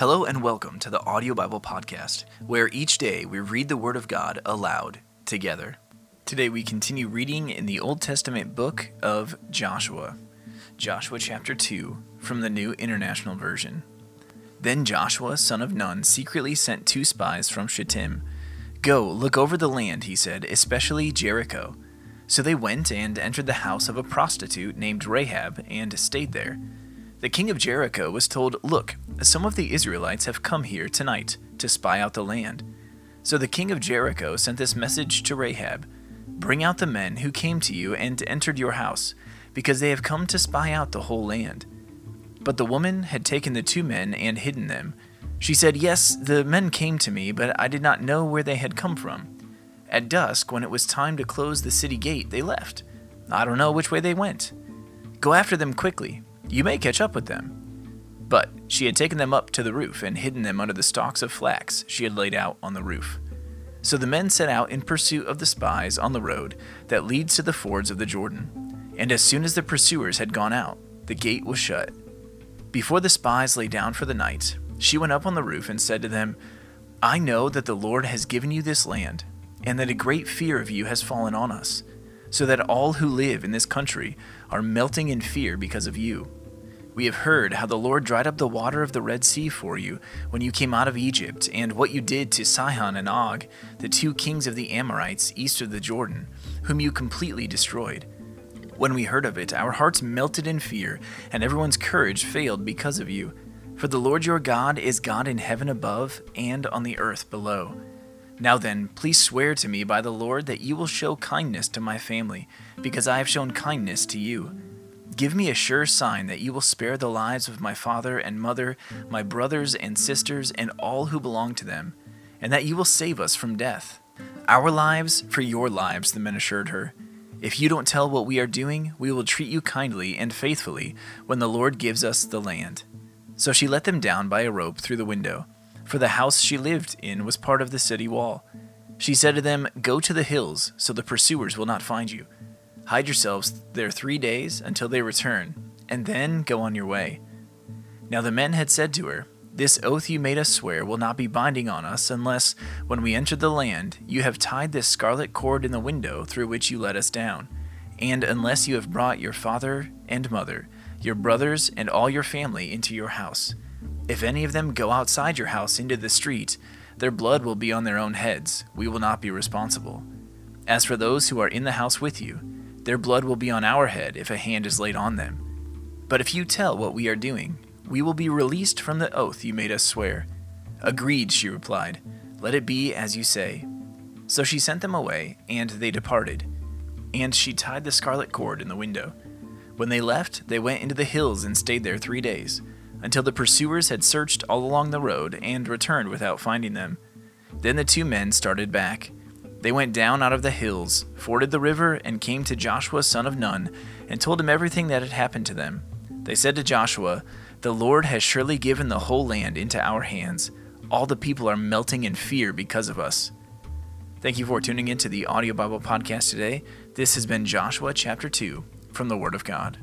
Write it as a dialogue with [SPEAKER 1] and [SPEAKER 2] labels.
[SPEAKER 1] Hello and welcome to the Audio Bible Podcast, where each day we read the Word of God aloud together. Today we continue reading in the Old Testament book of Joshua, Joshua chapter 2, from the New International Version. Then Joshua, son of Nun, secretly sent two spies from Shittim. Go, look over the land, he said, especially Jericho. So they went and entered the house of a prostitute named Rahab and stayed there. The king of Jericho was told, Look, some of the Israelites have come here tonight to spy out the land. So the king of Jericho sent this message to Rahab Bring out the men who came to you and entered your house, because they have come to spy out the whole land. But the woman had taken the two men and hidden them. She said, Yes, the men came to me, but I did not know where they had come from. At dusk, when it was time to close the city gate, they left. I don't know which way they went. Go after them quickly you may catch up with them. But she had taken them up to the roof and hidden them under the stalks of flax she had laid out on the roof. So the men set out in pursuit of the spies on the road that leads to the fords of the Jordan. And as soon as the pursuers had gone out, the gate was shut. Before the spies lay down for the night, she went up on the roof and said to them, I know that the Lord has given you this land, and that a great fear of you has fallen on us, so that all who live in this country are melting in fear because of you. We have heard how the Lord dried up the water of the Red Sea for you when you came out of Egypt, and what you did to Sihon and Og, the two kings of the Amorites east of the Jordan, whom you completely destroyed. When we heard of it, our hearts melted in fear, and everyone's courage failed because of you. For the Lord your God is God in heaven above and on the earth below. Now then, please swear to me by the Lord that you will show kindness to my family, because I have shown kindness to you. Give me a sure sign that you will spare the lives of my father and mother, my brothers and sisters, and all who belong to them, and that you will save us from death. Our lives for your lives, the men assured her. If you don't tell what we are doing, we will treat you kindly and faithfully when the Lord gives us the land. So she let them down by a rope through the window, for the house she lived in was part of the city wall. She said to them, Go to the hills, so the pursuers will not find you. Hide yourselves there three days until they return, and then go on your way. Now the men had said to her, This oath you made us swear will not be binding on us unless, when we enter the land, you have tied this scarlet cord in the window through which you let us down, and unless you have brought your father and mother, your brothers, and all your family into your house. If any of them go outside your house into the street, their blood will be on their own heads. We will not be responsible. As for those who are in the house with you, their blood will be on our head if a hand is laid on them. But if you tell what we are doing, we will be released from the oath you made us swear. Agreed, she replied. Let it be as you say. So she sent them away, and they departed. And she tied the scarlet cord in the window. When they left, they went into the hills and stayed there three days, until the pursuers had searched all along the road and returned without finding them. Then the two men started back. They went down out of the hills, forded the river, and came to Joshua son of Nun, and told him everything that had happened to them. They said to Joshua, The Lord has surely given the whole land into our hands. All the people are melting in fear because of us. Thank you for tuning into the Audio Bible Podcast today. This has been Joshua chapter 2 from the Word of God.